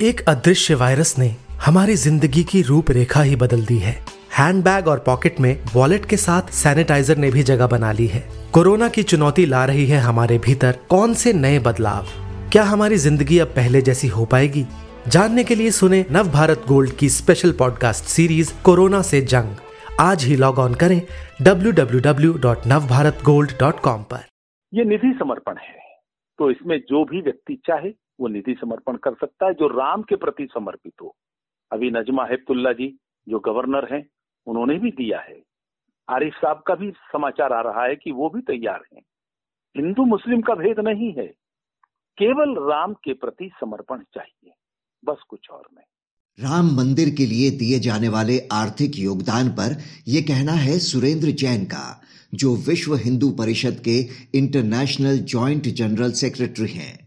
एक अदृश्य वायरस ने हमारी ज़िंदगी की रूपरेखा ही बदल दी है। हैंडबैग और पॉकेट में वॉलेट के साथ सैनिटाइजर ने भी जगह बना ली है। कोरोना की चुनौती ला रही है हमारे भीतर कौन से नए बदलाव? क्या हमारी ज़िंदगी अब पहले जैसी हो पाएगी? जानने के लिए सुने नव भारत गोल्ड की स्पेशल पॉडकास्ट सीरीज़ कोरोना से जंग। आज ही लॉग ऑन करें www.navbharatgold.com पर ये निधि समर्पण है तो इसमें जो भी व्यक्ति चाहे वो निधि समर्पण कर सकता है, जो राम के प्रति समर्पित हो। अभी नजमा हेप्तुल्ला जी, जो गवर्नर हैं, उन्होंने भी दिया है। आरिफ साहब का भी समाचार आ रहा है कि वो भी तैयार हैं। हिंदू मुस्लिम का भेद नहीं है। केवल राम के प्रति समर्पण चाहिए। बस कुछ और नहीं। राम मंदिर के लिए दिए जाने वाले आर्थिक योगदान पर यह कहना है सुरेंद्र जैन का, जो विश्व हिंदू परिषद के इंटरनेशनल जॉइंट जनरल सेक्रेटरी हैं।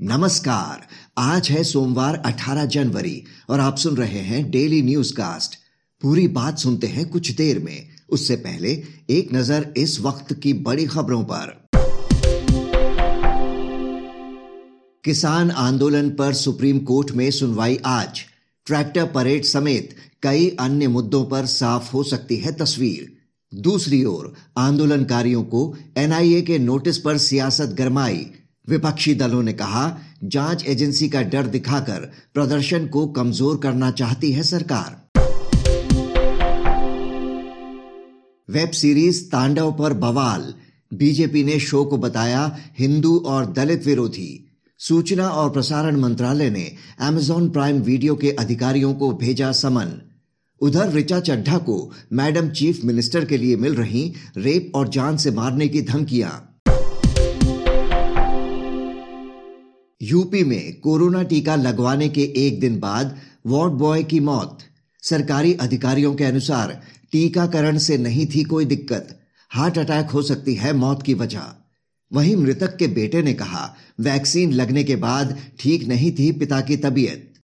नमस्कार, आज है सोमवार 18 जनवरी और आप सुन रहे हैं डेली न्यूज़ कास्ट पूरी बात सुनते हैं कुछ देर में। उससे पहले एक नज़र इस वक्त की बड़ी खबरों पर। किसान आंदोलन पर सुप्रीम कोर्ट में सुनवाई आज। ट्रैक्टर परेड समेत कई अन्य मुद्दों पर साफ़ हो सकती है तस्वीर। दूसरी ओर, आंदोलनकारियों को एनआईए के नोटिस पर सियासत गरमाई। विपक्षी दलों ने कहा, जाँच एजेंसी का डर दिखाकर प्रदर्शन को कमज़ोर करना चाहती है सरकार। वेब सीरीज़ तांडव पर बवाल। बीजेपी ने शो को बताया, हिंदू और दलित विरोधी। सूचना और प्रसारण मंत्रालय ने अमेजॉन प्राइम वीडियो के अधिकारियों को भेजा समन। उधर रिचा चड्ढा को मैडम चीफ मिनिस्टर के लिए मिल रही रेप और जान से मारने की धमकियाँ। यूपी में कोरोना टीका लगवाने के एक दिन बाद वार्ड बॉय की मौत। सरकारी अधिकारियों के अनुसार टीकाकरण से नहीं थी कोई दिक्कत। हार्ट अटैक हो सकती है मौत की वजह। वहीं मृतक के बेटे ने कहा, वैक्सीन लगने के बाद ठीक नहीं थी पिता की तबीयत.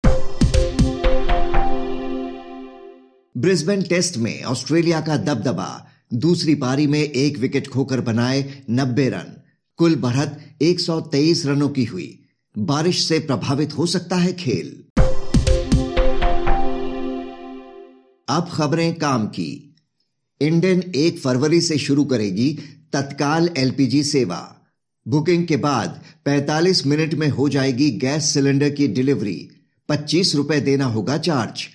ब्रिस्बेन टेस्ट में ऑस्ट्रेलिया का दबदबा। दूसरी पारी में एक विकेट खोकर बनाए नब्बे रन। कुल बढ़त 123 रनों की हुई। बारिश से प्रभावित हो सकता है खेल। अब खबरें काम की। इंडियन एक फरवरी से शुरू करेगी तत्काल एलपीजी सेवा। बुकिंग के बाद 45 मिनट में हो जाएगी गैस सिलेंडर की डिलीवरी। 25 रुपए देना होगा चार्ज।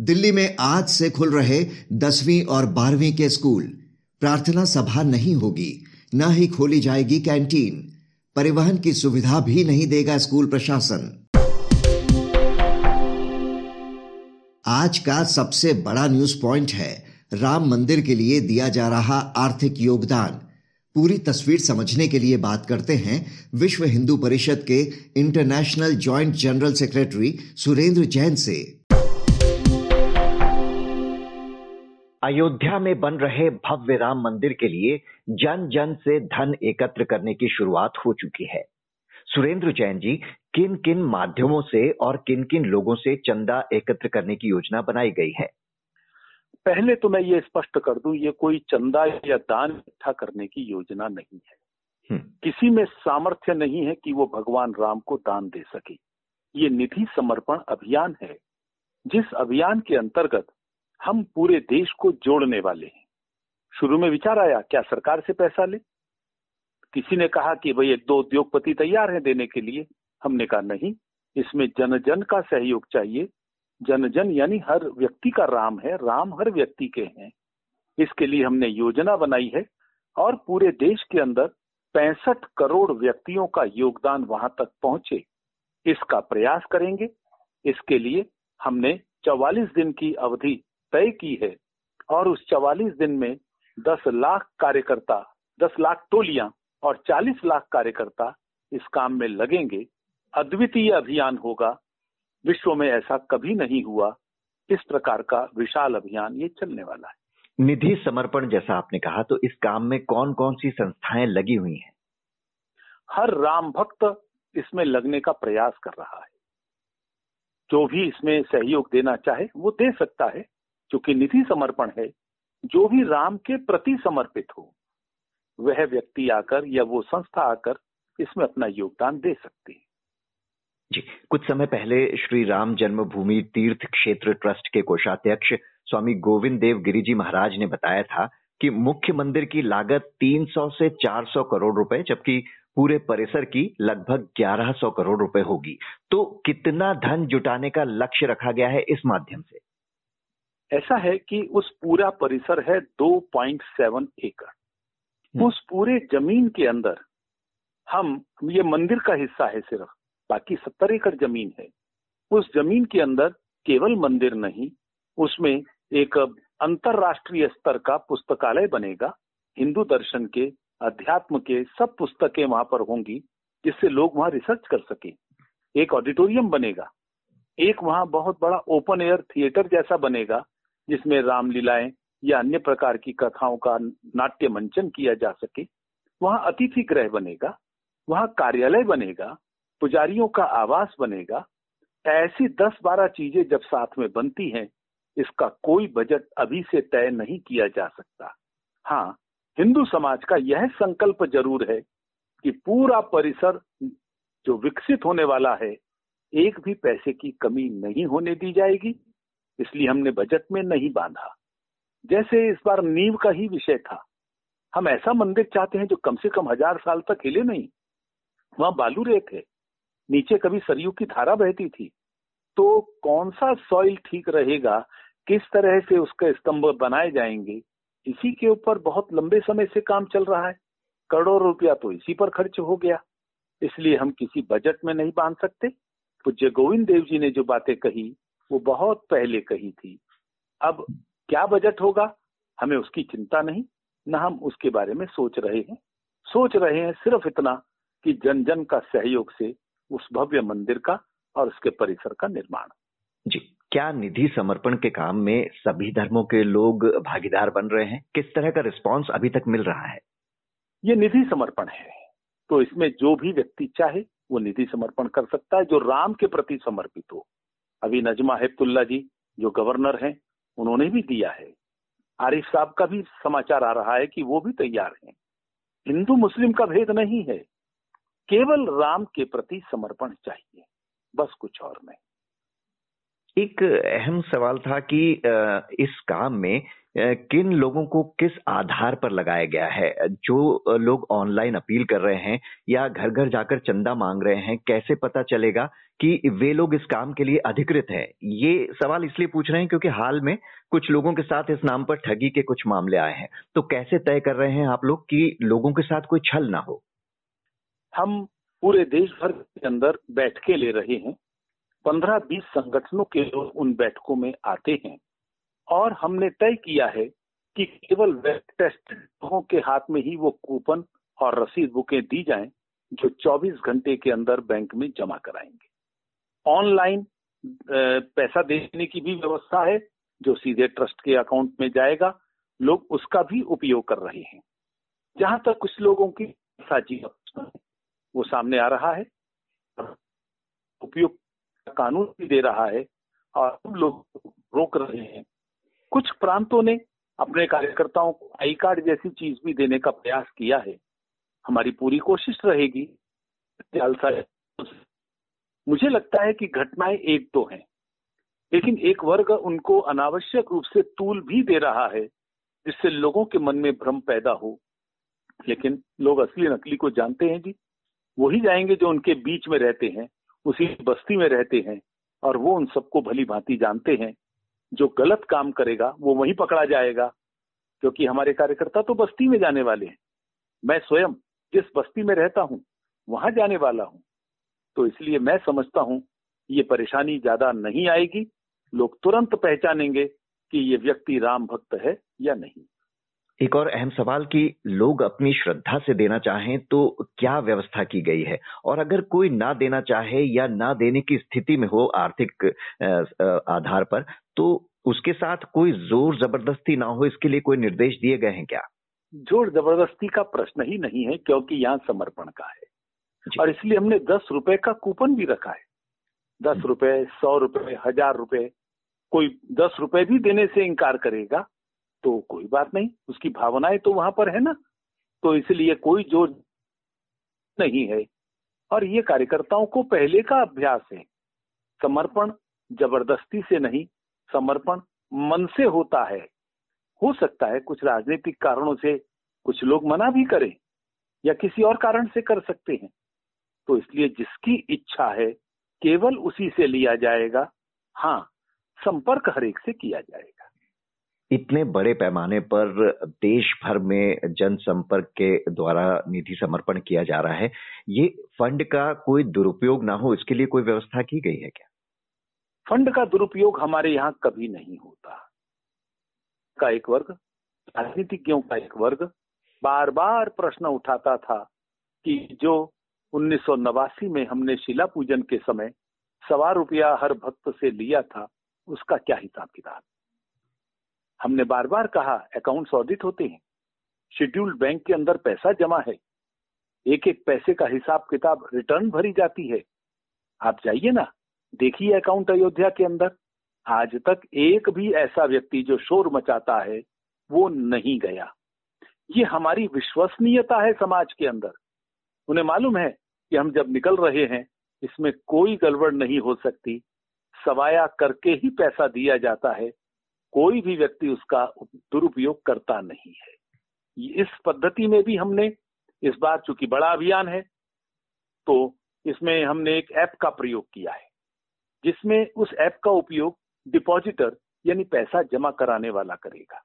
दिल्ली में आज से खुल रहे दसवीं और बारहवीं के स्कूल। प्रार्थना सभा नहीं होगी। न ही खोली जाएगी कैंटीन। परिवहन की सुविधा भी नहीं देगा स्कूल प्रशासन। आज का सबसे बड़ा न्यूज़ पॉइंट है, राम मंदिर के लिए दिया जा रहा आर्थिक योगदान। पूरी तस्वीर समझने के लिए बात करते हैं विश्व हिंदू परिषद के international joint general secretary Surendra Jain से। अयोध्या में बन रहे भव्य राम मंदिर के लिए जन जन से धन एकत्र करने की शुरुआत हो चुकी है। सुरेंद्र जैन जी किन किन माध्यमों से और किन किन लोगों से चंदा एकत्र करने की योजना बनाई गई है? पहले तो मैं ये स्पष्ट कर दूँ ये कोई चंदा या दान इकट्ठा करने की योजना नहीं है। हम्म। किसी में सामर्थ्य नहीं है कि वो भगवान राम को दान दे सके। ये निधि समर्पण अभियान है जिस अभियान के अंतर्गत हम पूरे देश को जोड़ने वाले हैं। शुरू में विचार आया, क्या सरकार से पैसा ले? किसी ने कहा कि भाई एक दो उद्योगपति तैयार हैं देने के लिए। हमने कहा, नहीं, इसमें जन जन का सहयोग चाहिए। जन जन यानी हर व्यक्ति का राम है, राम हर व्यक्ति के हैं। इसके लिए हमने योजना बनाई है और पूरे देश के अंदर पैंसठ करोड़ व्यक्तियों का योगदान वहाँ तक पहुँचे। इसका प्रयास करेंगे। इसके लिए हमने 44 दिन की अवधि तय की है और उस 44 दिन में 10 लाख कार्यकर्ता 10 लाख टोलियाँ और 40 लाख कार्यकर्ता इस काम में लगेंगे। अद्वितीय अभियान होगा। विश्व में ऐसा कभी नहीं हुआ। इस प्रकार का विशाल अभियान ये चलने वाला है। निधि समर्पण जैसा आपने कहा तो इस काम में कौन कौन सी संस्थाएँ लगी हुई हैं? हर राम भक्त इसमें लगने का प्रयास कर रहा है। जो भी इसमें सहयोग देना चाहे वो दे सकता है। क्योंकि निधि समर्पण है, जो भी राम के प्रति समर्पित हो, वह व्यक्ति आकर या वो संस्था आकर इसमें अपना योगदान दे सकती है। जी, कुछ समय पहले श्री राम जन्मभूमि तीर्थ क्षेत्र ट्रस्ट के कोषाध्यक्ष स्वामी गोविंद देव गिरी जी महाराज ने बताया था कि मुख्य मंदिर की लागत 300 से 400 करोड़ रुपए, जबकि पूरे परिसर की लगभग 1100 करोड़ रुपए होगी। तो कितना धन जुटाने का लक्ष्य रखा गया है इस माध्यम से? ऐसा है कि उस पूरा परिसर है 2.7 एकड़। हम्म। उस पूरे ज़मीन के अंदर हम ये मंदिर का हिस्सा है सिर्फ़ बाकी सत्तर एकड़ ज़मीन है। उस ज़मीन के अंदर केवल मंदिर नहीं उसमें एक अंतरराष्ट्रीय स्तर का पुस्तकालय बनेगा। हिंदू दर्शन के अध्यात्म के सब पुस्तकें वहाँ पर होंगी जिससे लोग वहाँ रिसर्च कर सके। एक ऑडिटोरियम बनेगा। एक वहाँ बहुत बड़ा ओपन एयर थिएटर जैसा बनेगा जिसमें रामलीलाएँ या अन्य प्रकार की कथाओं का नाट्य मंचन किया जा सके, वहाँ अतिथि गृह बनेगा, वहाँ कार्यालय बनेगा, पुजारियों का आवास बनेगा, ऐसी दस बारह चीज़ें जब साथ में बनती हैं, इसका कोई बजट अभी से तय नहीं किया जा सकता। हाँ हिंदू समाज का यह संकल्प ज़रूर है कि पूरा परिसर जो विकसित होने वाला है, एक भी पैसे की कमी नहीं होने दी जाएगी। इसलिए हमने बजट में नहीं बांधा। जैसे इस बार नींव का ही विषय था। हम ऐसा मंदिर चाहते हैं जो कम से कम हज़ार साल तक हिले नहीं। वहाँ बालू रेत है। नीचे कभी सरयू की धारा बहती थी। तो कौन सा सॉइल ठीक रहेगा? किस तरह से उसके स्तंभ बनाए जाएँगे? इसी के ऊपर बहुत लंबे समय से काम चल रहा है। करोड़ों रुपया तो इसी पर खर्च हो गया। इसलिए हम किसी बजट में नहीं बाँध सकते। पूज्य गोविंद देव जी ने जो बातें कही वो बहुत पहले कही थी। अब क्या बजट होगा? हमें उसकी चिंता नहीं न हम उसके बारे में सोच रहे हैं। सोच रहे हैं सिर्फ़ इतना कि जन जन का सहयोग से उस भव्य मंदिर का और उसके परिसर का निर्माण। जी क्या निधि समर्पण के काम में सभी धर्मों के लोग भागीदार बन रहे हैं? किस तरह का रिस्पांस अभी तक मिल रहा है? ये निधि समर्पण है। तो इसमें जो भी व्यक्ति चाहे वो निधि समर्पण कर सकता है जो राम के प्रति समर्पित हो। अभी नजमा हेप्तुल्ला जी, जो गवर्नर हैं, उन्होंने भी दिया है। आरिफ साहब का भी समाचार आ रहा है कि वो भी तैयार हैं। हिंदू मुस्लिम का भेद नहीं है। केवल राम के प्रति समर्पण चाहिए, बस कुछ और नहीं। एक अहम सवाल था कि इस काम में किन लोगों को किस आधार पर लगाया गया है? जो लोग ऑनलाइन अपील कर रहे हैं या घर घर जाकर चंदा मांग रहे हैं, कैसे पता चलेगा कि वे लोग इस काम के लिए अधिकृत हैं? ये सवाल इसलिए पूछ रहे हैं क्योंकि हाल में कुछ लोगों के साथ इस नाम पर ठगी के कुछ मामले आए हैं। तो कैसे तय कर रहे हैं आप लोग कि लोगों के साथ कोई छल ना हो? हम पूरे देश भर के अंदर बैठकें ले रहे हैं। पंद्रह बीस संगठनों के लोग उन बैठकों में आते हैं। और हमने तय किया है कि केवल लोगों के हाथ में ही वो कूपन और रसीद बुकें दी जाएँ जो 24 घंटे के अंदर बैंक में जमा कराएँगे। ऑनलाइन पैसा देने की भी व्यवस्था है जो सीधे ट्रस्ट के अकाउंट में जाएगा। लोग उसका भी उपयोग कर रहे हैं। जहाँ तक कुछ लोगों की साझी वो सामने आ रहा है। उपयोग कानून भी दे रहा है और हम लोग रोक रहे हैं कुछ प्रांतों ने अपने कार्यकर्ताओं को आई कार्ड जैसी चीज़ भी देने का प्रयास किया है। हमारी पूरी कोशिश रहेगी। मुझे लगता है कि घटनाएँ एक तो हैं, लेकिन एक वर्ग उनको अनावश्यक रूप से तूल भी दे रहा है, जिससे लोगों के मन में भ्रम पैदा हो। लेकिन लोग असली नकली को जानते हैं जी। वही जाएँगे जो उनके बीच में रहते हैं, उसी बस्ती में रहते हैं, और वो उन सबको भली भांति जानते हैं। जो गलत काम करेगा, वो वहीं पकड़ा जाएगा, क्योंकि हमारे कार्यकर्ता तो बस्ती में जाने वाले हैं। मैं स्वयं जिस बस्ती में रहता हूँ, वहाँ जाने वाला हूँ। तो इसलिए मैं समझता हूँ, ये परेशानी ज़्यादा नहीं आएगी। लोग तुरंत पहचानेंगे कि ये व्यक्ति राम भक्त है या नहीं। एक और अहम सवाल कि लोग अपनी श्रद्धा से देना चाहें तो क्या व्यवस्था की गई है? और अगर कोई ना देना चाहे या ना देने की स्थिति में हो आर्थिक आधार पर तो उसके साथ कोई ज़ोर ज़बरदस्ती ना हो इसके लिए कोई निर्देश दिए गए हैं क्या? ज़ोर ज़बरदस्ती का प्रश्न ही नहीं है क्योंकि यहाँ समर्पण का है। और इसलिए हमने दस रुपए का कूपन भी रखा है। दस हम्म। रुपए सौ रुपए हज़ार रुपए कोई दस रुपए भी देने से इनकार करेगा तो कोई बात नहीं, उसकी भावनाएँ तो वहाँ पर है ना। तो इसलिए कोई ज़ोर नहीं है। और ये कार्यकर्ताओं को पहले का अभ्यास है। समर्पण ज़बरदस्ती से नहीं, समर्पण मन से होता है। हो सकता है कुछ राजनीतिक कारणों से कुछ लोग मना भी करें या किसी और कारण से कर सकते हैं। तो इसलिए जिसकी इच्छा है, केवल उसी से लिया जाएगा। हाँ संपर्क हरेक से किया जाएगा। इतने बड़े पैमाने पर देश भर में जनसंपर्क के द्वारा निधि समर्पण किया जा रहा है। ये फंड का कोई दुरुपयोग ना हो, इसके लिए कोई व्यवस्था की गई है क्या? फंड का दुरुपयोग हमारे यहाँ कभी नहीं होता। का एक वर्ग, राजनीतिज्ञों का एक वर्ग बार बार प्रश्न उठाता था कि जो उन्नीस सौ नवासी में हमने शिला पूजन के समय सवा रुपया हर भक्त से लिया था, उसका क्या हिसाब किताब हमने बार बार कहा अकाउंट्स ऑडिट होते हैं। शेड्यूल्ड बैंक के अंदर पैसा जमा है। एक एक पैसे का हिसाब किताब रिटर्न भरी जाती है। आप जाइए ना, देखिए अकाउंट अयोध्या के अंदर। आज तक एक भी ऐसा व्यक्ति जो शोर मचाता है, वो नहीं गया। ये हमारी विश्वसनीयता है समाज के अंदर। उन्हें मालूम है कि हम जब निकल रहे हैं, इसमें कोई गड़बड़ नहीं हो सकती। सवाया करके ही पैसा दिया जाता है। कोई भी व्यक्ति उसका दुरुपयोग करता नहीं है। इस पद्धति में भी हमने इस बार चूँकि बड़ा अभियान है तो इसमें हमने एक ऐप का प्रयोग किया है, जिसमें उस ऐप का उपयोग डिपॉजिटर यानी पैसा जमा कराने वाला करेगा।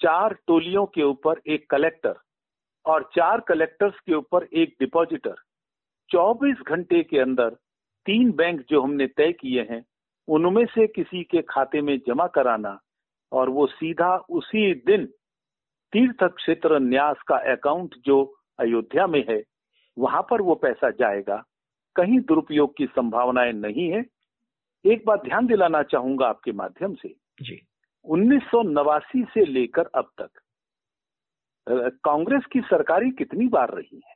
चार टोलियों के ऊपर एक कलेक्टर और चार कलेक्टर्स के ऊपर एक डिपॉजिटर 24 घंटे के अंदर तीन बैंक जो हमने तय किए हैं, उनमें से किसी के खाते में जमा कराना और वो सीधा उसी दिन तीर्थ क्षेत्र न्यास का अकाउंट जो अयोध्या में है वहाँ पर वो पैसा जाएगा। कहीं दुरुपयोग की संभावनाएँ नहीं है। एक बात ध्यान दिलाना चाहूँगा आपके माध्यम से। जी। उन्नीस सौ नवासी से लेकर अब तक कांग्रेस की सरकारें कितनी बार रही है?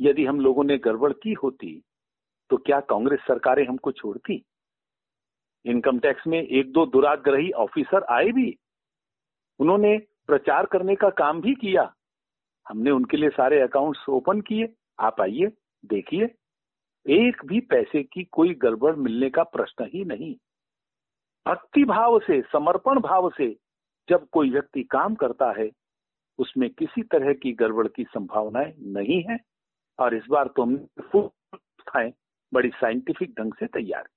यदि हम लोगों ने गड़बड़ की होती तो क्या कांग्रेस सरकारें हमको छोड़ती? इनकम टैक्स में एक दो दुराग्रही ऑफिसर आए भी। उन्होंने प्रचार करने का काम भी किया। हमने उनके लिए सारे अकाउंट्स ओपन किए। आप आइए, देखिए। एक भी पैसे की कोई गड़बड़ मिलने का प्रश्न ही नहीं। भक्ति भाव से, समर्पण भाव से जब कोई व्यक्ति काम करता है, उसमें किसी तरह की गड़बड़ की संभावनाएँ नहीं है। और इस बार तो हमने बड़ी साइंटिफिक ढंग से तैयार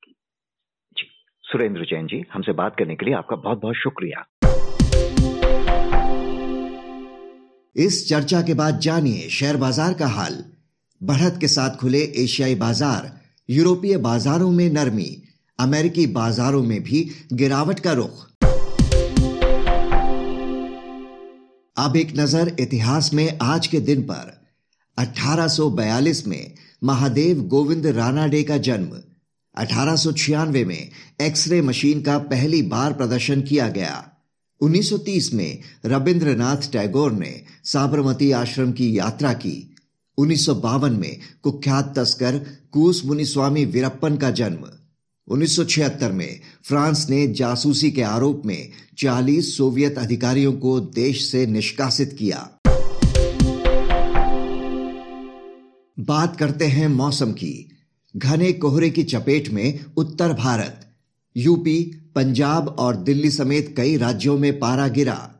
सुरेंद्र जैन जी, हमसे बात करने के लिए आपका बहुत बहुत शुक्रिया। इस चर्चा के बाद जानिए शेयर बाज़ार का हाल। बढ़त के साथ खुले एशियाई बाज़ार, यूरोपीय बाजारों में नरमी, अमेरिकी बाजारों में भी गिरावट का रुख। अब एक नज़र इतिहास में आज के दिन पर। 1842 में महादेव गोविंद राणा डे का जन्म। अठारह में एक्सरे मशीन का पहली बार प्रदर्शन किया गया। 1930 में रविंद्रनाथ टैगोर ने साबरमती आश्रम की यात्रा की। उन्नीस में कुख्यात तस्कर कूस मुनिस्वामी वीरप्पन का जन्म। 1976 में फ्रांस ने जासूसी के आरोप में 40 सोवियत अधिकारियों को देश से निष्कासित किया। बात करते हैं मौसम की। घने कोहरे की चपेट में उत्तर भारत, यूपी, पंजाब और दिल्ली समेत कई राज्यों में पारा गिरा।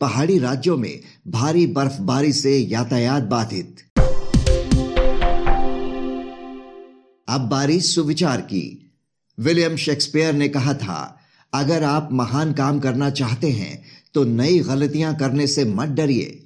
पहाड़ी राज्यों में भारी बर्फबारी से यातायात बाधित। अब बारी सुविचार की। विलियम शेक्सपियर ने कहा था, अगर आप महान काम करना चाहते हैं तो नई गलतियाँ करने से मत डरिए।